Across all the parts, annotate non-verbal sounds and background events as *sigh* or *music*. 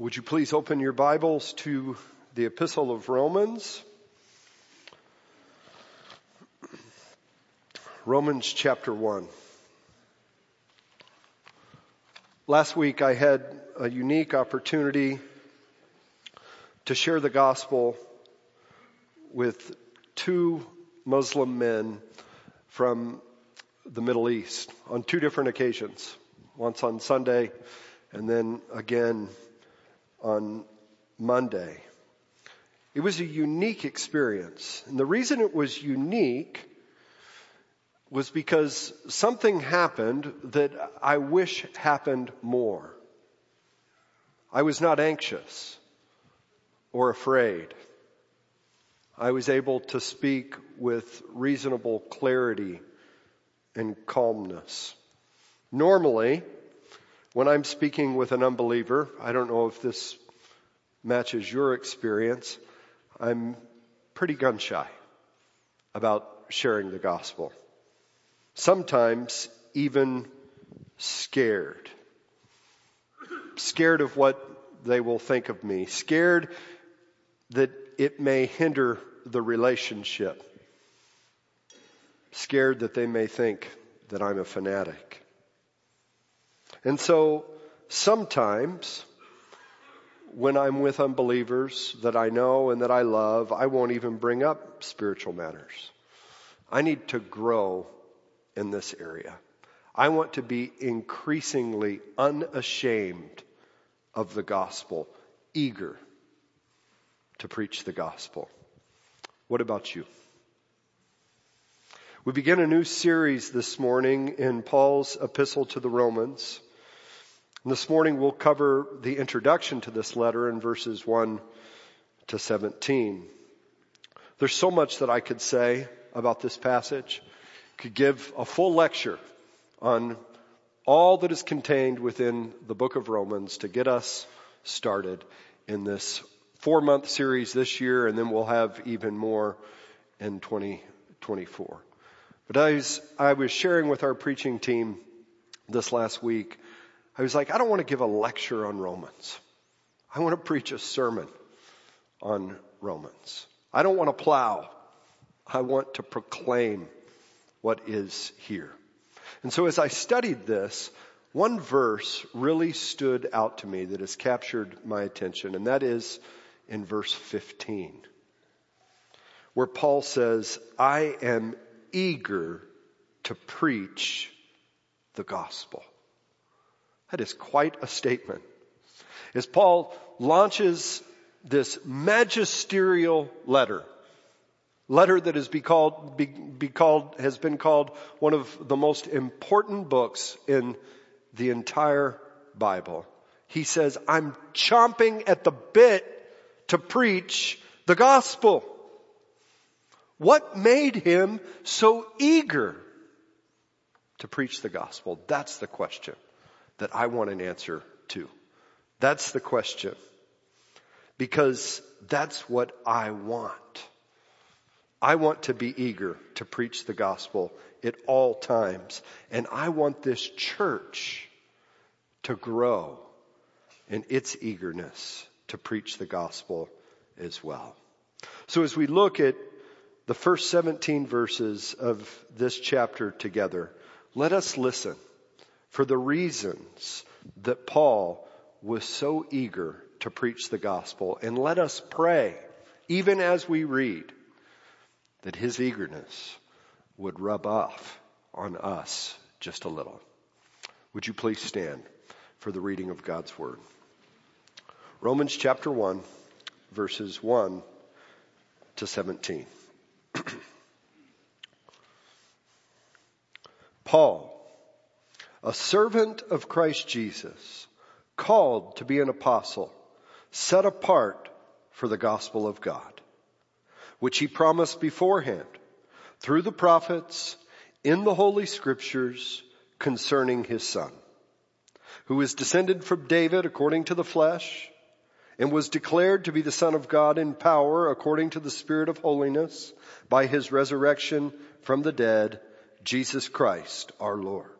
Would you please open your Bibles to the Epistle of Romans? Romans chapter 1. Last week I had a unique opportunity to share the gospel with two Muslim men from the Middle East on two different occasions. Once on Sunday and then again on Monday. It was a unique experience. And the reason it was unique was because something happened that I wish happened more. I was not anxious or afraid. I was able to speak with reasonable clarity and calmness. Normally, when I'm speaking with an unbeliever, I don't know if this matches your experience, I'm pretty gun shy about sharing the gospel. Sometimes even scared. Scared of what they will think of me. Scared that it may hinder the relationship. Scared that they may think that I'm a fanatic. And so sometimes when I'm with unbelievers that I know and that I love, I won't even bring up spiritual matters. I need to grow in this area. I want to be increasingly unashamed of the gospel, eager to preach the gospel. What about you? We begin a new series this morning in Paul's epistle to the Romans. And this morning we'll cover the introduction to this letter in verses 1 to 17. There's so much that I could say about this passage. Could give a full lecture on all that is contained within the book of Romans to get us started in this four month series this year and then we'll have even more in 2024. But as I was sharing with our preaching team this last week, I was like, I don't want to give a lecture on Romans. I want to preach a sermon on Romans. I don't want to plow. I want to proclaim what is here. And so as I studied this, one verse really stood out to me that has captured my attention, and that is in verse 15, where Paul says, I am eager to preach the gospel. That is quite a statement. As Paul launches this magisterial letter, letter that has called, be, be called, has been called one of the most important books in the entire Bible. He says, I'm chomping at the bit to preach the gospel. What made him so eager to preach the gospel? That's the question that I want an answer to. That's the question. Because that's what I want. I want to be eager to preach the gospel at all times. And I want this church to grow in its eagerness to preach the gospel as well. So as we look at the first 17 verses of this chapter together, let us listen for the reasons that Paul was so eager to preach the gospel. And let us pray, even as we read, that his eagerness would rub off on us just a little. Would you please stand for the reading of God's word? Romans chapter 1, verses 1 to 17. *clears throat* Paul, a servant of Christ Jesus, called to be an apostle, set apart for the gospel of God, which he promised beforehand through the prophets in the holy scriptures concerning his son, who is descended from David according to the flesh and was declared to be the son of God in power according to the spirit of holiness by his resurrection from the dead, Jesus Christ our Lord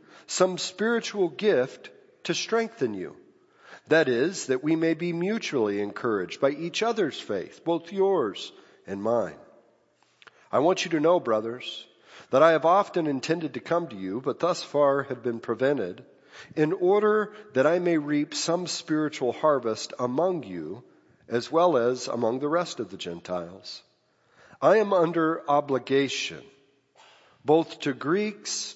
some spiritual gift to strengthen you. That is, that we may be mutually encouraged by each other's faith, both yours and mine. I want you to know, brothers, that I have often intended to come to you, but thus far have been prevented, in order that I may reap some spiritual harvest among you, as well as among the rest of the Gentiles. I am under obligation, both to Greeks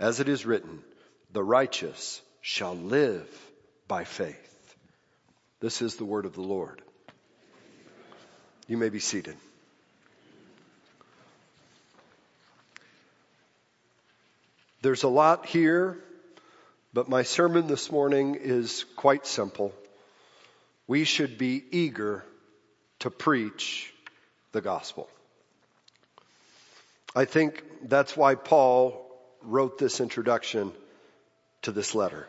As it is written, the righteous shall live by faith. This is the word of the Lord. You may be seated. There's a lot here, but my sermon this morning is quite simple. We should be eager to preach the gospel. I think that's why Paul wrote this introduction to this letter.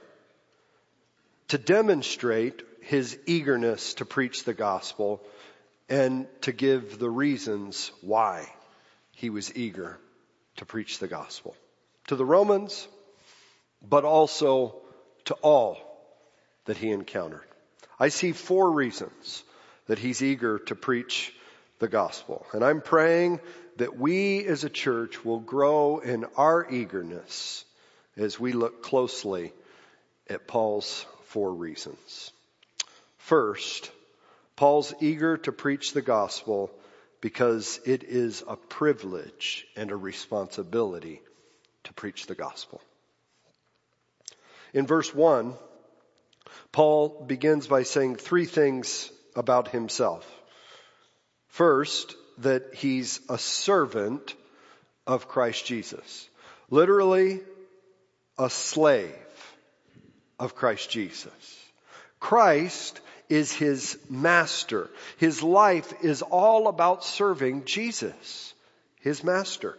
To demonstrate his eagerness to preach the gospel and to give the reasons why he was eager to preach the gospel. To the Romans, but also to all that he encountered. I see four reasons that he's eager to preach the gospel. And I'm praying that we as a church will grow in our eagerness as we look closely at Paul's four reasons. First, Paul's eager to preach the gospel because it is a privilege and a responsibility to preach the gospel. In verse 1, Paul begins by saying three things about himself. First, that he's a servant of Christ Jesus. Literally, a slave of Christ Jesus. Christ is his master. His life is all about serving Jesus, his master.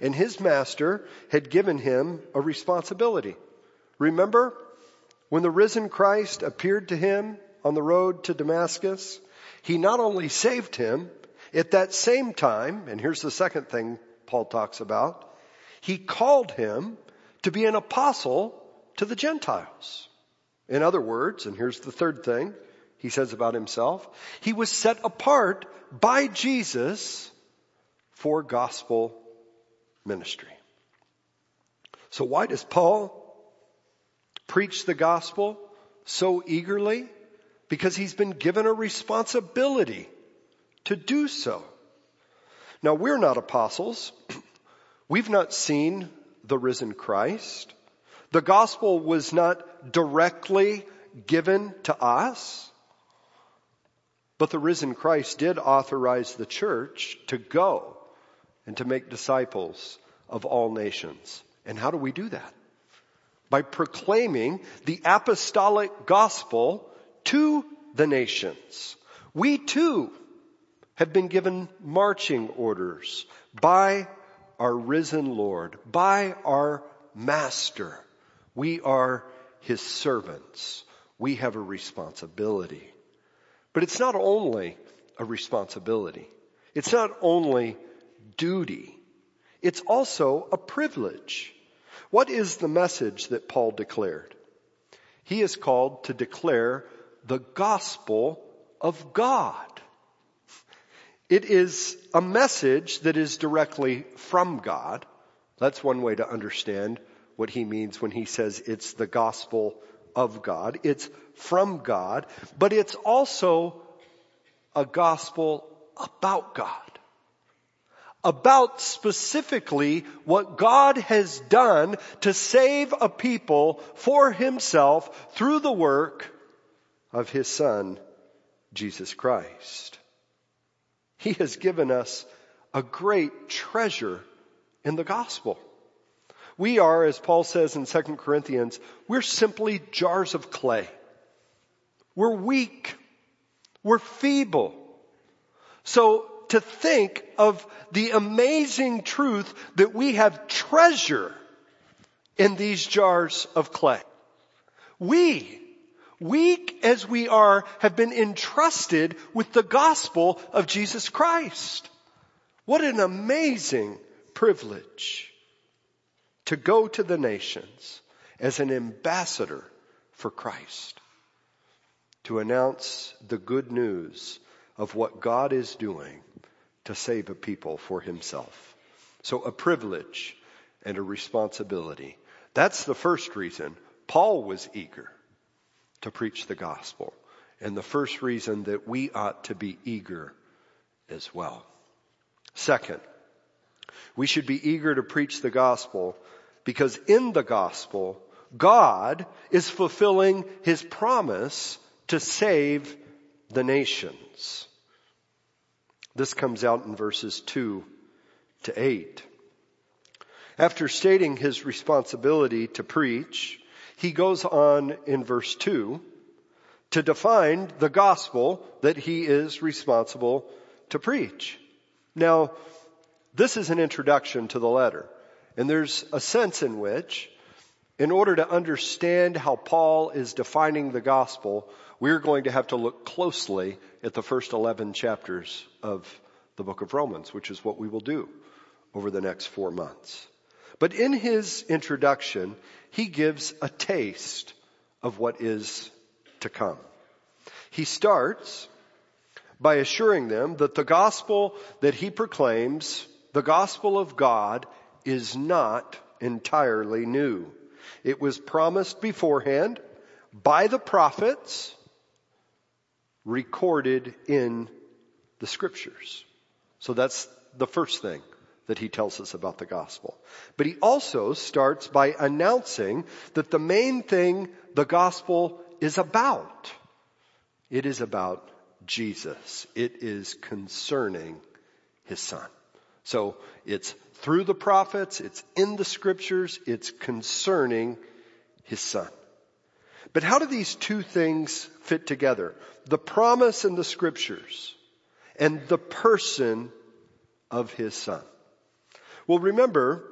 And his master had given him a responsibility. Remember when the risen Christ appeared to him on the road to Damascus? He not only saved him, at that same time, and here's the second thing Paul talks about, he called him to be an apostle to the Gentiles. In other words, and here's the third thing he says about himself, he was set apart by Jesus for gospel ministry. So why does Paul preach the gospel so eagerly? Because he's been given a responsibility to do so. Now we're not apostles. *clears throat* We've not seen the risen Christ. The gospel was not directly given to us. But the risen Christ did authorize the church to go and to make disciples of all nations. And how do we do that? By proclaiming the apostolic gospel to the nations. We too have been given marching orders by our risen Lord, by our Master. We are His servants. We have a responsibility But it's not only a responsibility. It's not only duty. It's also a privilege. What is the message that Paul declared? He is called to declare the gospel of God. It is a message that is directly from God. That's one way to understand what he means when he says it's the gospel of God. It's from God, but it's also a gospel about God. About specifically what God has done to save a people for himself through the work of his son, Jesus Christ. He has given us a great treasure in the gospel. We are, as Paul says in 2 Corinthians, we're simply jars of clay. We're weak. We're feeble. So to think of the amazing truth that we have treasure in these jars of clay. We, weak as we are, have been entrusted with the gospel of Jesus Christ. What an amazing privilege to go to the nations as an ambassador for Christ, to announce the good news of what God is doing to save a people for himself. So a privilege and a responsibility. That's the first reason Paul was eager to preach the gospel. And the first reason that we ought to be eager as well. Second, we should be eager to preach the gospel because in the gospel, God is fulfilling his promise to save the nations. This comes out in verses 2 to 8. After stating his responsibility to preach, he goes on in verse 2 to define the gospel that he is responsible to preach. Now, this is an introduction to the letter, and there's a sense in which, in order to understand how Paul is defining the gospel, we're going to have to look closely at the first 11 chapters of the book of Romans, which is what we will do over the next four months. But in his introduction, he gives a taste of what is to come. He starts by assuring them that the gospel that he proclaims, the gospel of God, is not entirely new. It was promised beforehand by the prophets recorded in the scriptures. So that's the first thing that he tells us about the gospel. But he also starts by announcing that the main thing the gospel is about. It is about Jesus. It is concerning his son. So it's through the prophets, it's in the scriptures, it's concerning his son. But how do these two things fit together? The promise in the scriptures and the person of his son. Well, remember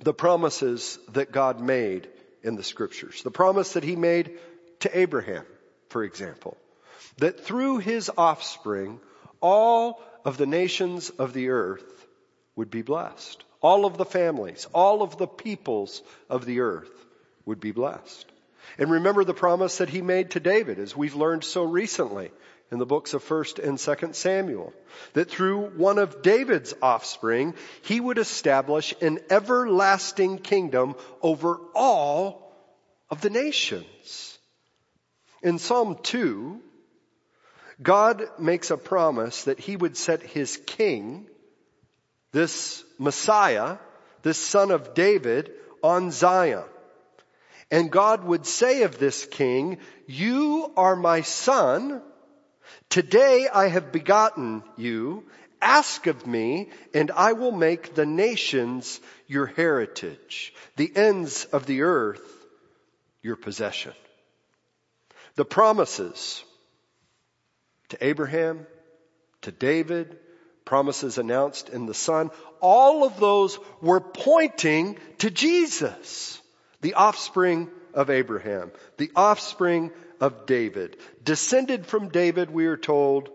the promises that God made in the scriptures. The promise that he made to Abraham, for example, that through his offspring, all of the nations of the earth would be blessed. All of the families, all of the peoples of the earth would be blessed. And remember the promise that he made to David, as we've learned so recently in the books of 1st and 2nd Samuel, that through one of David's offspring, he would establish an everlasting kingdom over all of the nations. In Psalm 2, God makes a promise that he would set his king, this Messiah, this son of David, on Zion. And God would say of this king, you are my son. Today I have begotten you. Ask of me and I will make the nations your heritage, the ends of the earth your possession. The promises to Abraham, to David, promises announced in the Son, all of those were pointing to Jesus the offspring of Abraham, the offspring of David. Descended from David, we are told,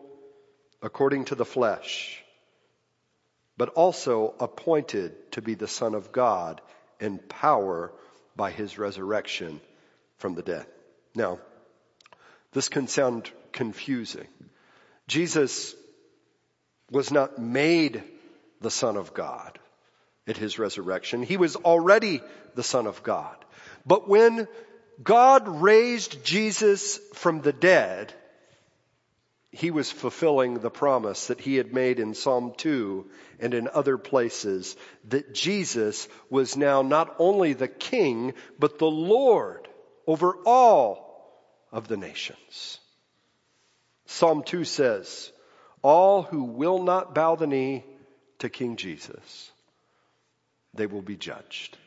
according to the flesh, but also appointed to be the Son of God in power by his resurrection from the dead. Now, this can sound confusing. Jesus was not made the Son of God at his resurrection. He was already the Son of God. But when God raised Jesus from the dead, he was fulfilling the promise that he had made in Psalm 2 and in other places that Jesus was now not only the king, but the Lord over all of the nations. Psalm 2 says, all who will not bow the knee to King Jesus, they will be judged.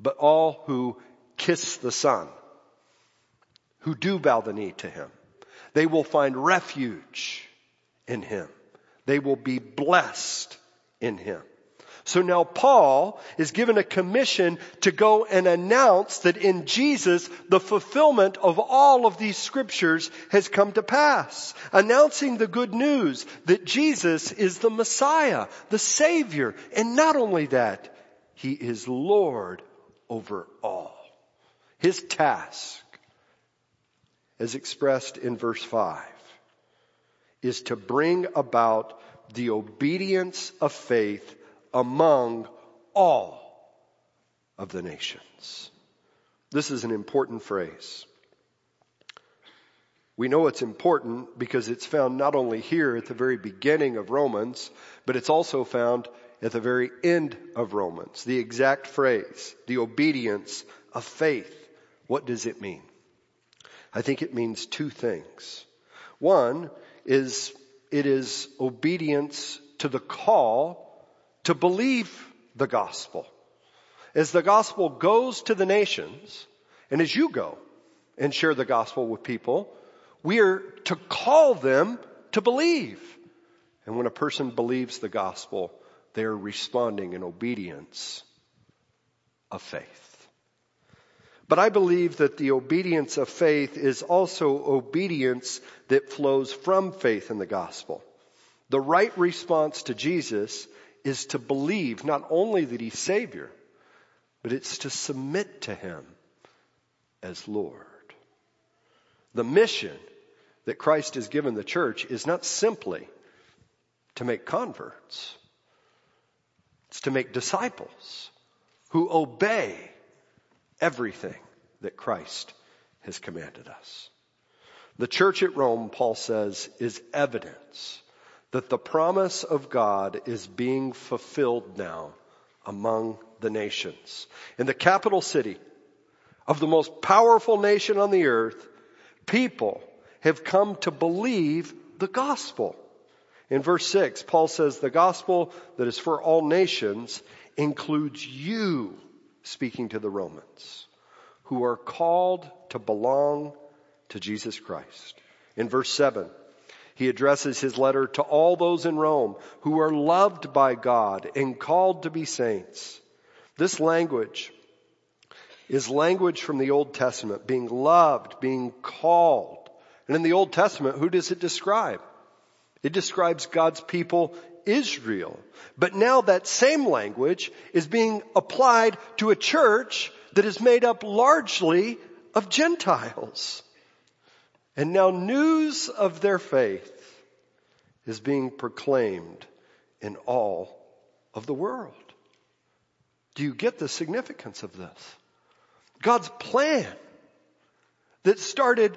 But all who kiss the Son, who do bow the knee to Him, they will find refuge in Him. They will be blessed in Him. So now Paul is given a commission to go and announce that in Jesus, the fulfillment of all of these scriptures has come to pass. Announcing the good news that Jesus is the Messiah, the Savior, and not only that, He is Lord over all. His task, as expressed in verse 5, is to bring about the obedience of faith among all of the nations. This is an important phrase. We know it's important because it's found not only here at the very beginning of Romans, but it's also found at the very end of Romans. The exact phrase, the obedience of faith. What does it mean? I think it means two things. One is it is obedience to the call to believe the gospel. As the gospel goes to the nations, and as you go and share the gospel with people, we are to call them to believe. And when a person believes the gospel, they are responding in obedience of faith. But I believe that the obedience of faith is also obedience that flows from faith in the gospel. The right response to Jesus is to believe not only that he's Savior, but it's to submit to him as Lord. The mission that Christ has given the church is not simply to make converts. It's to make disciples who obey everything that Christ has commanded us. The church at Rome, Paul says, is evidence that the promise of God is being fulfilled now among the nations. In the capital city of the most powerful nation on the earth, people have come to believe the gospel. In verse 6, Paul says the gospel that is for all nations includes you, speaking to the Romans, who are called to belong to Jesus Christ. In verse 7, he addresses his letter to all those in Rome who are loved by God and called to be saints. This language is language from the Old Testament, being loved, being called. And in the Old Testament, who does it describe? It describes God's people, Israel. But now that same language is being applied to a church that is made up largely of Gentiles. And now news of their faith is being proclaimed in all of the world. Do you get the significance of this? God's plan that started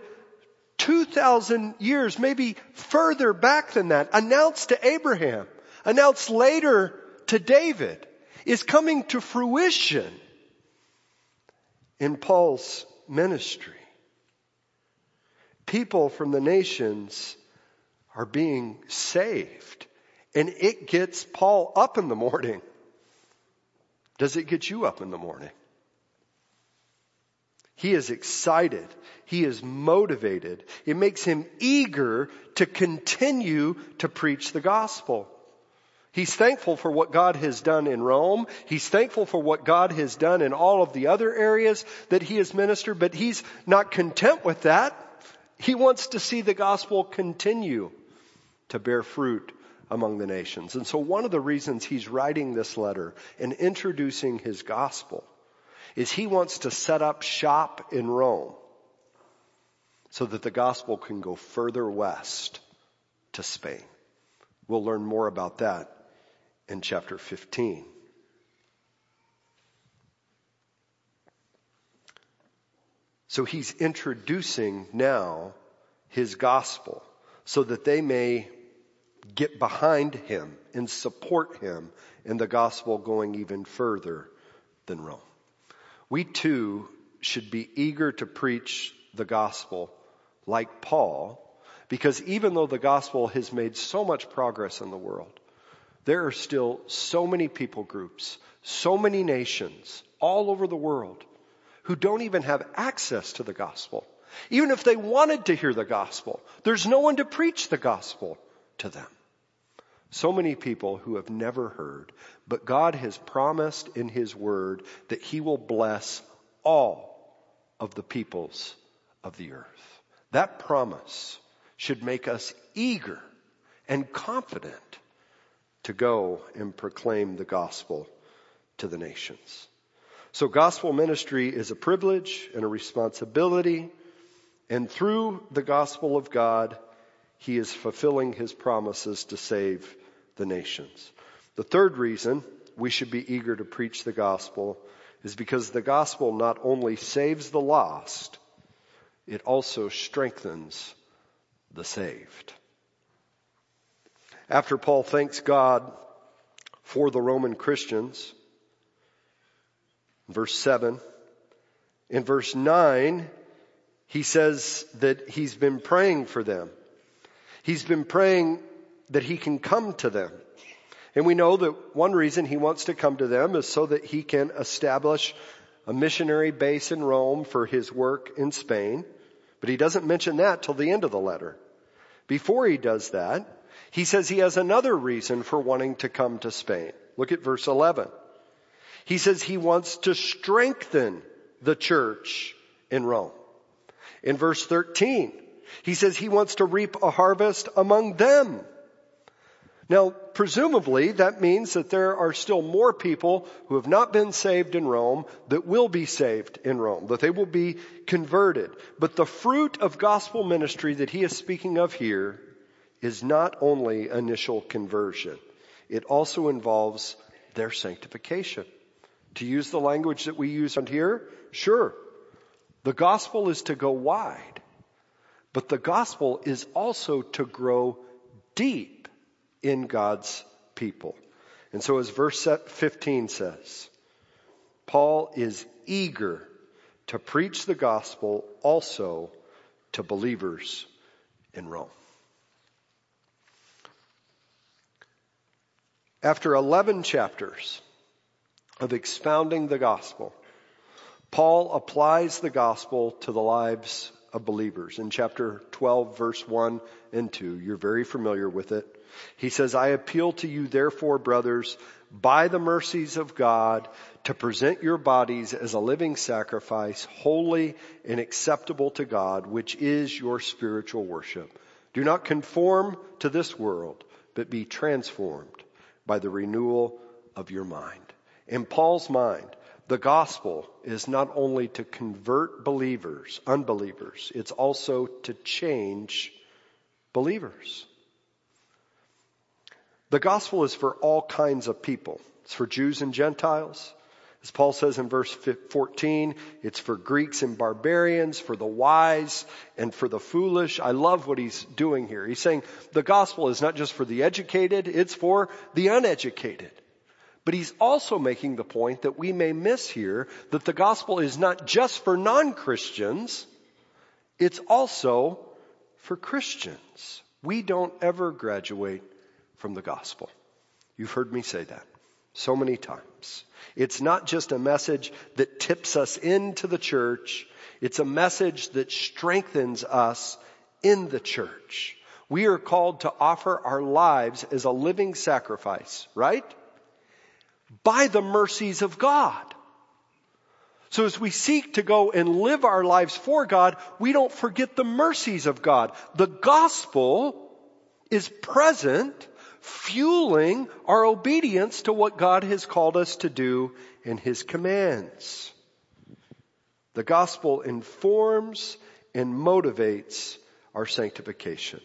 2,000 years, maybe further back than that, announced to Abraham, announced later to David, is coming to fruition in Paul's ministry people from the nations are being saved. And it gets Paul up in the morning. Does it get you up in the morning? He is excited. He is motivated. It makes him eager to continue to preach the gospel. He's thankful for what God has done in Rome. He's thankful for what God has done in all of the other areas that he has ministered, but he's not content with that. He wants to see the gospel continue to bear fruit among the nations. And so one of the reasons he's writing this letter and introducing his gospel is he wants to set up shop in Rome so that the gospel can go further west to Spain. We'll learn more about that in chapter 15. So he's introducing now his gospel so that they may get behind him and support him in the gospel going even further than Rome. We too should be eager to preach the gospel like Paul, because even though the gospel has made so much progress in the world, there are still so many people groups, so many nations all over the world who don't even have access to the gospel. Even if they wanted to hear the gospel, there's no one to preach the gospel to them. So many people who have never heard, but God has promised in His Word that He will bless all of the peoples of the earth. That promise should make us eager and confident to go and proclaim the gospel to the nations. So gospel ministry is a privilege and a responsibility, and through the gospel of God, he is fulfilling his promises to save the nations. The third reason we should be eager to preach the gospel is because the gospel not only saves the lost, it also strengthens the saved. After Paul thanks God for the Roman Christians, verse 7, in verse 9, he says that he's been praying for them. He's been praying that he can come to them. And we know that one reason he wants to come to them is so that he can establish a missionary base in Rome for his work in Spain. But he doesn't mention that till the end of the letter. Before he does that, he says he has another reason for wanting to come to Spain. Look at verse 11. He says he wants to strengthen the church in Rome. In verse 13, he says he wants to reap a harvest among them. Now, presumably that means that there are still more people who have not been saved in Rome that will be saved in Rome, that they will be converted. But the fruit of gospel ministry that he is speaking of here is not only initial conversion. It also involves their sanctification. To use the language that we use on here, sure, the gospel is to go wide. But the gospel is also to grow deep in God's people. And so as verse 15 says, Paul is eager to preach the gospel also to believers in Rome. After 11 chapters of expounding the gospel, Paul applies the gospel to the lives of believers. In chapter 12, verse 1 and 2, you're very familiar with it. He says, I appeal to you therefore, brothers, by the mercies of God, to present your bodies as a living sacrifice, holy and acceptable to God, which is your spiritual worship. Do not conform to this world, but be transformed by the renewal of your mind. In Paul's mind, the gospel is not only to convert believers, unbelievers, it's also to change believers. The gospel is for all kinds of people. It's for Jews and Gentiles. As Paul says in verse 14, it's for Greeks and barbarians, for the wise and for the foolish. I love what he's doing here. He's saying the gospel is not just for the educated, it's for the uneducated. But he's also making the point that we may miss here that the gospel is not just for non-Christians, it's also for Christians. We don't ever graduate from the gospel. You've heard me say that so many times. It's not just a message that tips us into the church. It's a message that strengthens us in the church. We are called to offer our lives as a living sacrifice, right? by the mercies of God. So as we seek to go and live our lives for God, we don't forget the mercies of God. The gospel is present, fueling our obedience to what God has called us to do in His commands. The gospel informs and motivates our sanctification.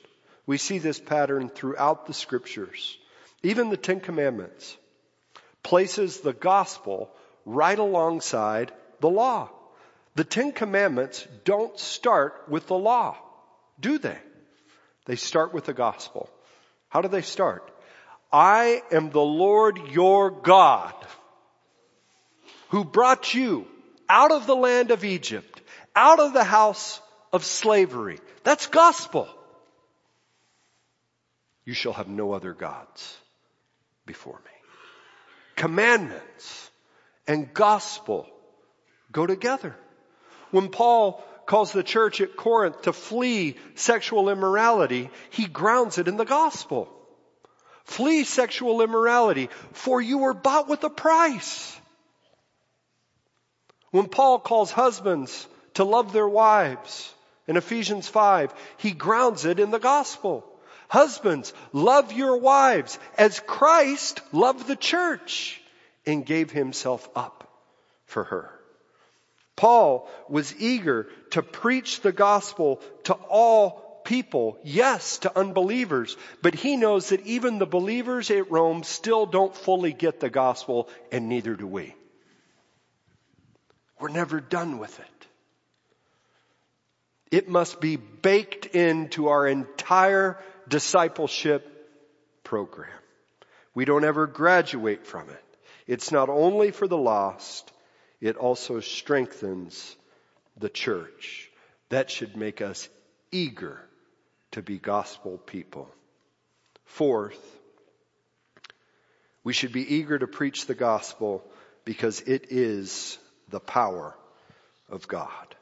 We see this pattern throughout the scriptures. Even the Ten Commandments places the gospel right alongside the law. The Ten Commandments don't start with the law, do they? They start with the gospel. How do they start? I am the Lord your God who brought you out of the land of Egypt, out of the house of slavery. That's gospel. You shall have no other gods before me. Commandments and gospel go together. When Paul calls the church at Corinth to flee sexual immorality, he grounds it in the gospel. Flee sexual immorality, for you were bought with a price. When Paul calls husbands to love their wives in Ephesians 5, he grounds it in the gospel. Husbands, love your wives as Christ loved the church and gave himself up for her. Paul was eager to preach the gospel to all people, yes, to unbelievers, but he knows that even the believers at Rome still don't fully get the gospel, and neither do we. We're never done with it. It must be baked into our entire discipleship program. We don't ever graduate from it. It's not only for the lost, it also strengthens the church. That should make us eager to be gospel people. Fourth, we should be eager to preach the gospel because it is the power of God.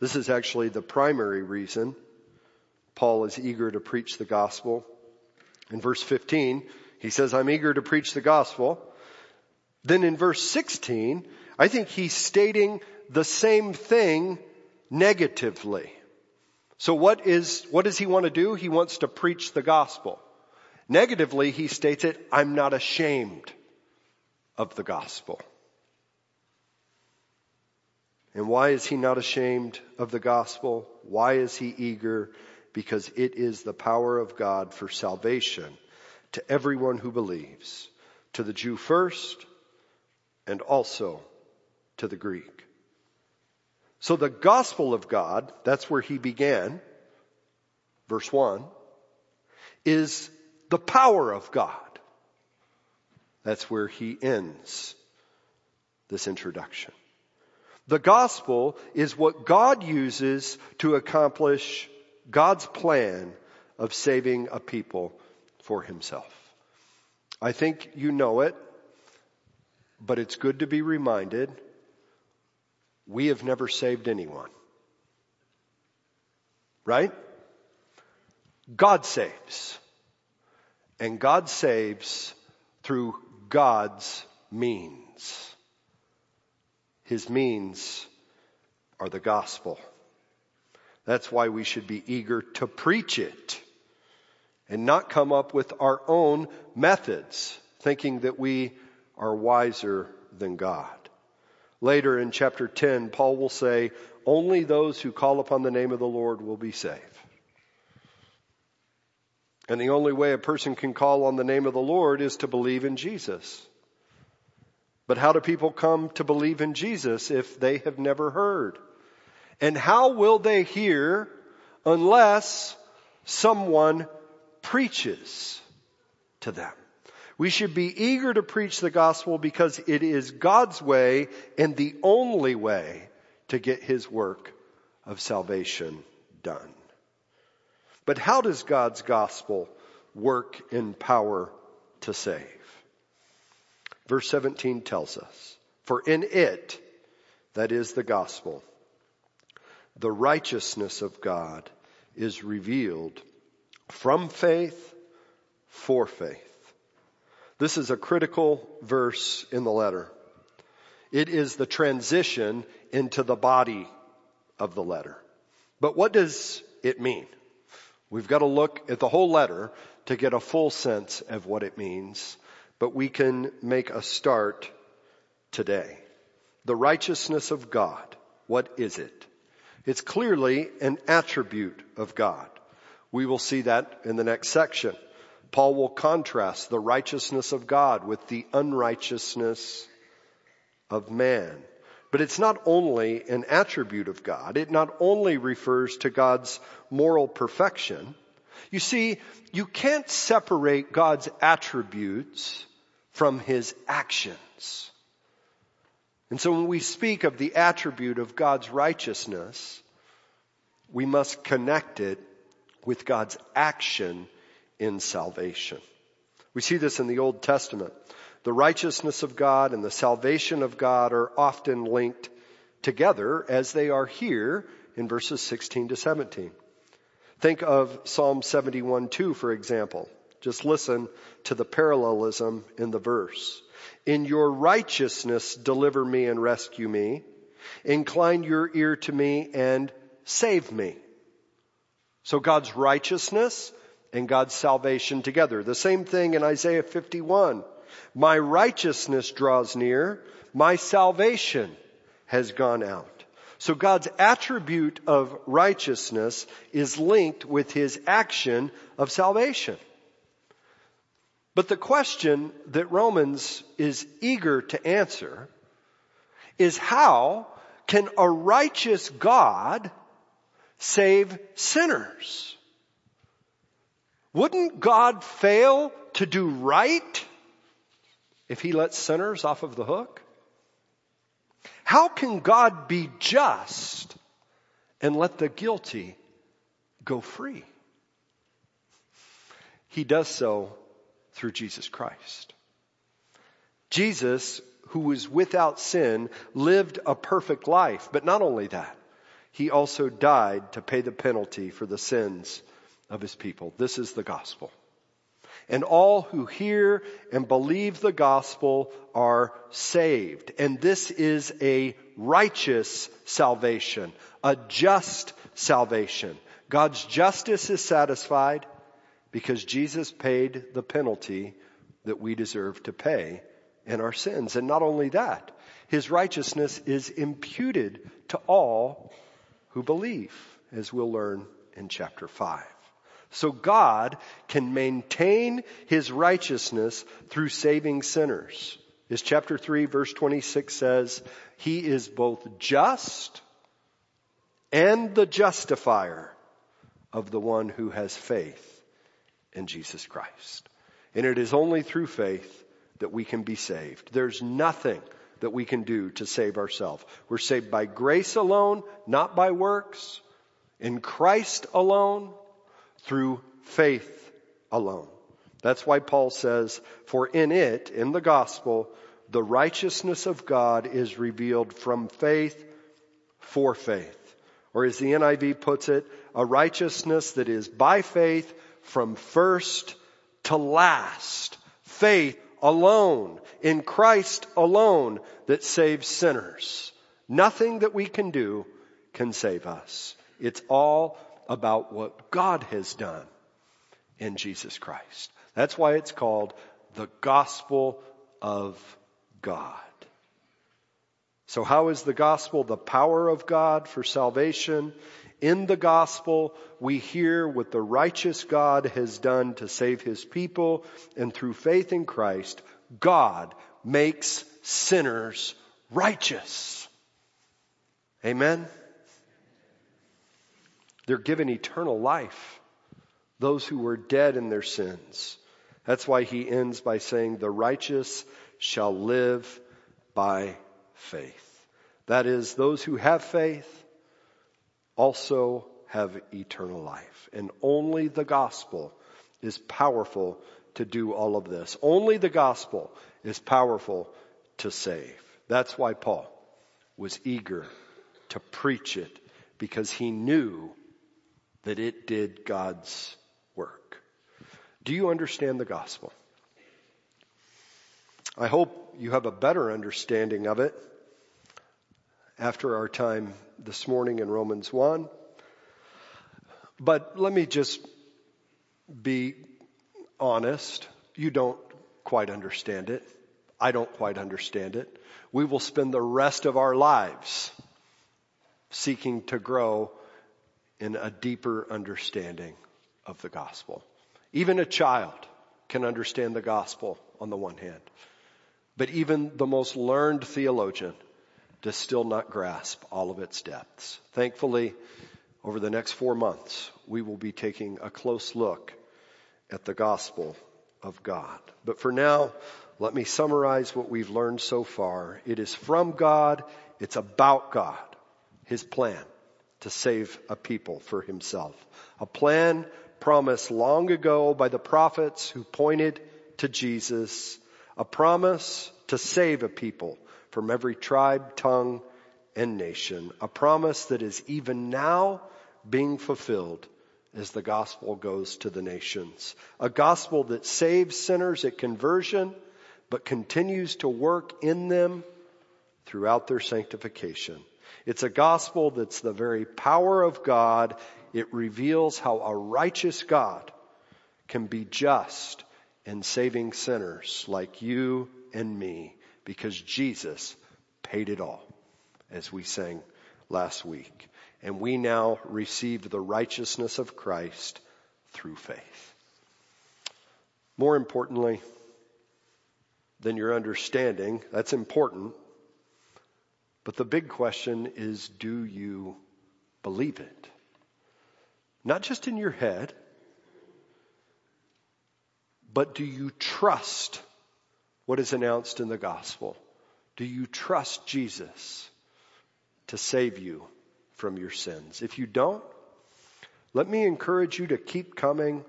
This is actually the primary reason Paul is eager to preach the gospel. In verse 15, he says, I'm eager to preach the gospel. Then in verse 16, I think he's stating the same thing negatively. So what is, what does he want to do? He wants to preach the gospel. Negatively, he states it, I'm not ashamed of the gospel. And why is he not ashamed of the gospel? Why is he eager? Because it is the power of God for salvation to everyone who believes, to the Jew first and also to the Greek. So the gospel of God, that's where he began, verse 1, is the power of God. That's where he ends this introduction. The gospel is what God uses to accomplish God's plan of saving a people for himself. I think you know it, but it's good to be reminded we have never saved anyone. Right? God saves. And God saves through God's means. His means are the gospel. That's why we should be eager to preach it and not come up with our own methods, thinking that we are wiser than God. Later in chapter 10, Paul will say, Only those who call upon the name of the Lord will be saved. And the only way a person can call on the name of the Lord is to believe in Jesus. But how do people come to believe in Jesus if they have never heard? And how will they hear unless someone preaches to them? We should be eager to preach the gospel because it is God's way and the only way to get his work of salvation done. But how does God's gospel work in power to save? Verse 17 tells us, for in it, that is the gospel, the righteousness of God is revealed from faith for faith. This is a critical verse in the letter. It is the transition into the body of the letter. But what does it mean? We've got to look at the whole letter to get a full sense of what it means, but we can make a start today. The righteousness of God, what is it? It's clearly an attribute of God. We will see that in the next section. Paul will contrast the righteousness of God with the unrighteousness of man. But it's not only an attribute of God. It not only refers to God's moral perfection. You see, you can't separate God's attributes from His actions. And so when we speak of the attribute of God's righteousness, we must connect it with God's action in salvation. We see this in the Old Testament. The righteousness of God and the salvation of God are often linked together as they are here in verses 16 to 17. Think of Psalm 71 2, for example. Just listen to the parallelism in the verse. In your righteousness deliver me and rescue me. Incline your ear to me and save me. So God's righteousness and God's salvation together. The same thing in Isaiah 51. My righteousness draws near. My salvation has gone out. So God's attribute of righteousness is linked with his action of salvation. But the question that Romans is eager to answer is how can a righteous God save sinners? Wouldn't God fail to do right if he lets sinners off of the hook? How can God be just and let the guilty go free? He does so through Jesus Christ. Jesus, who was without sin, lived a perfect life, but not only that, he also died to pay the penalty for the sins of his people. This is the gospel. And all who hear and believe the gospel are saved. And this is a righteous salvation, a just salvation. God's justice is satisfied because Jesus paid the penalty that we deserve to pay in our sins. And not only that, his righteousness is imputed to all who believe, as we'll learn in chapter 5. So God can maintain his righteousness through saving sinners. As chapter 3 verse 26 says, he is both just and the justifier of the one who has faith in Jesus Christ. And it is only through faith that we can be saved. There's nothing that we can do to save ourselves. We're saved by grace alone, not by works, in Christ alone, through faith alone. That's why Paul says, for in it, in the gospel, the righteousness of God is revealed from faith for faith. Or as the NIV puts it, a righteousness that is by faith from first to last. Faith alone, in Christ alone, that saves sinners. Nothing that we can do can save us. It's all about what God has done in Jesus Christ. That's why it's called the gospel of God. So how is the gospel the power of God for salvation? In the gospel, we hear what the righteous God has done to save his people, and through faith in Christ, God makes sinners righteous. Amen? They're given eternal life. Those who were dead in their sins. That's why he ends by saying, the righteous shall live by faith. That is, those who have faith also have eternal life. And only the gospel is powerful to do all of this. Only the gospel is powerful to save. That's why Paul was eager to preach it because he knew that it did God's work. Do you understand the gospel? I hope you have a better understanding of it after our time this morning in Romans 1. But let me just be honest. You don't quite understand it. I don't quite understand it. We will spend the rest of our lives seeking to grow in a deeper understanding of the gospel. Even a child can understand the gospel on the one hand, but even the most learned theologian does still not grasp all of its depths. Thankfully, over the next four months, we will be taking a close look at the gospel of God. But for now, let me summarize what we've learned so far. It is from God, it's about God, His plan to save a people for Himself. A plan promised long ago by the prophets who pointed to Jesus, a promise to save a people from every tribe, tongue, and nation, a promise that is even now being fulfilled as the gospel goes to the nations. A gospel that saves sinners at conversion but continues to work in them throughout their sanctification. It's a gospel that's the very power of God. It reveals how a righteous God can be just in saving sinners like you and me because Jesus paid it all, as we sang last week. And we now receive the righteousness of Christ through faith. More importantly, than your understanding. That's important. But the big question is do you believe it? Not just in your head, but do you trust what is announced in the gospel? Do you trust Jesus to save you from your sins? If you don't, let me encourage you to keep coming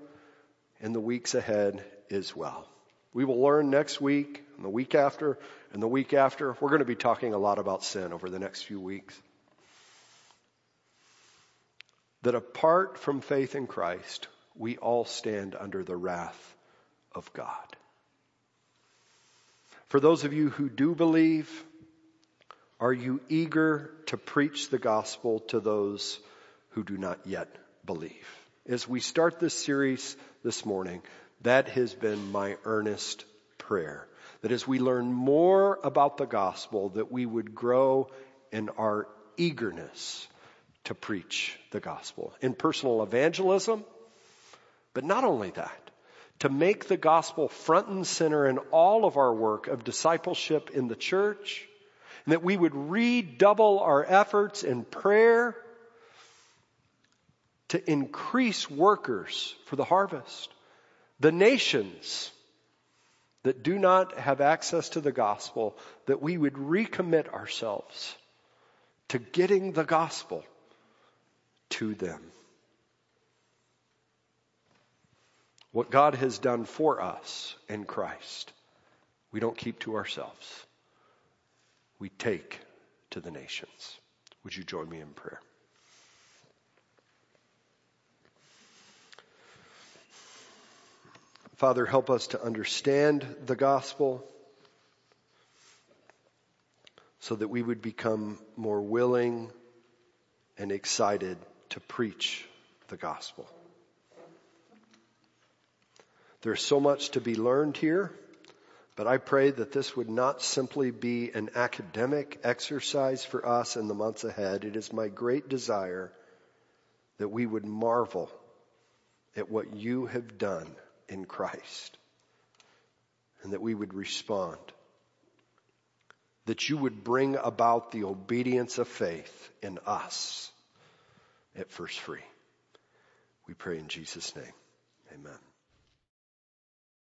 in the weeks ahead as well. We will learn next week and the week after and the week after. We're going to be talking a lot about sin over the next few weeks. That apart from faith in Christ, we all stand under the wrath of God. For those of you who do believe, are you eager to preach the gospel to those who do not yet believe? As we start this series this morning, that has been my earnest prayer. That as we learn more about the gospel, that we would grow in our eagerness to preach the gospel in personal evangelism, but not only that, to make the gospel front and center in all of our work of discipleship in the church, and that we would redouble our efforts in prayer to increase workers for the harvest. The nations that do not have access to the gospel, that we would recommit ourselves to getting the gospel to them. What God has done for us in Christ, we don't keep to ourselves. We take to the nations. Would you join me in prayer? Father, help us to understand the gospel so that we would become more willing and excited to preach the gospel. There's so much to be learned here, but I pray that this would not simply be an academic exercise for us in the months ahead. It is my great desire that we would marvel at what you have done in Christ and that we would respond. That you would bring about the obedience of faith in us at First Free. We pray in Jesus' name. Amen.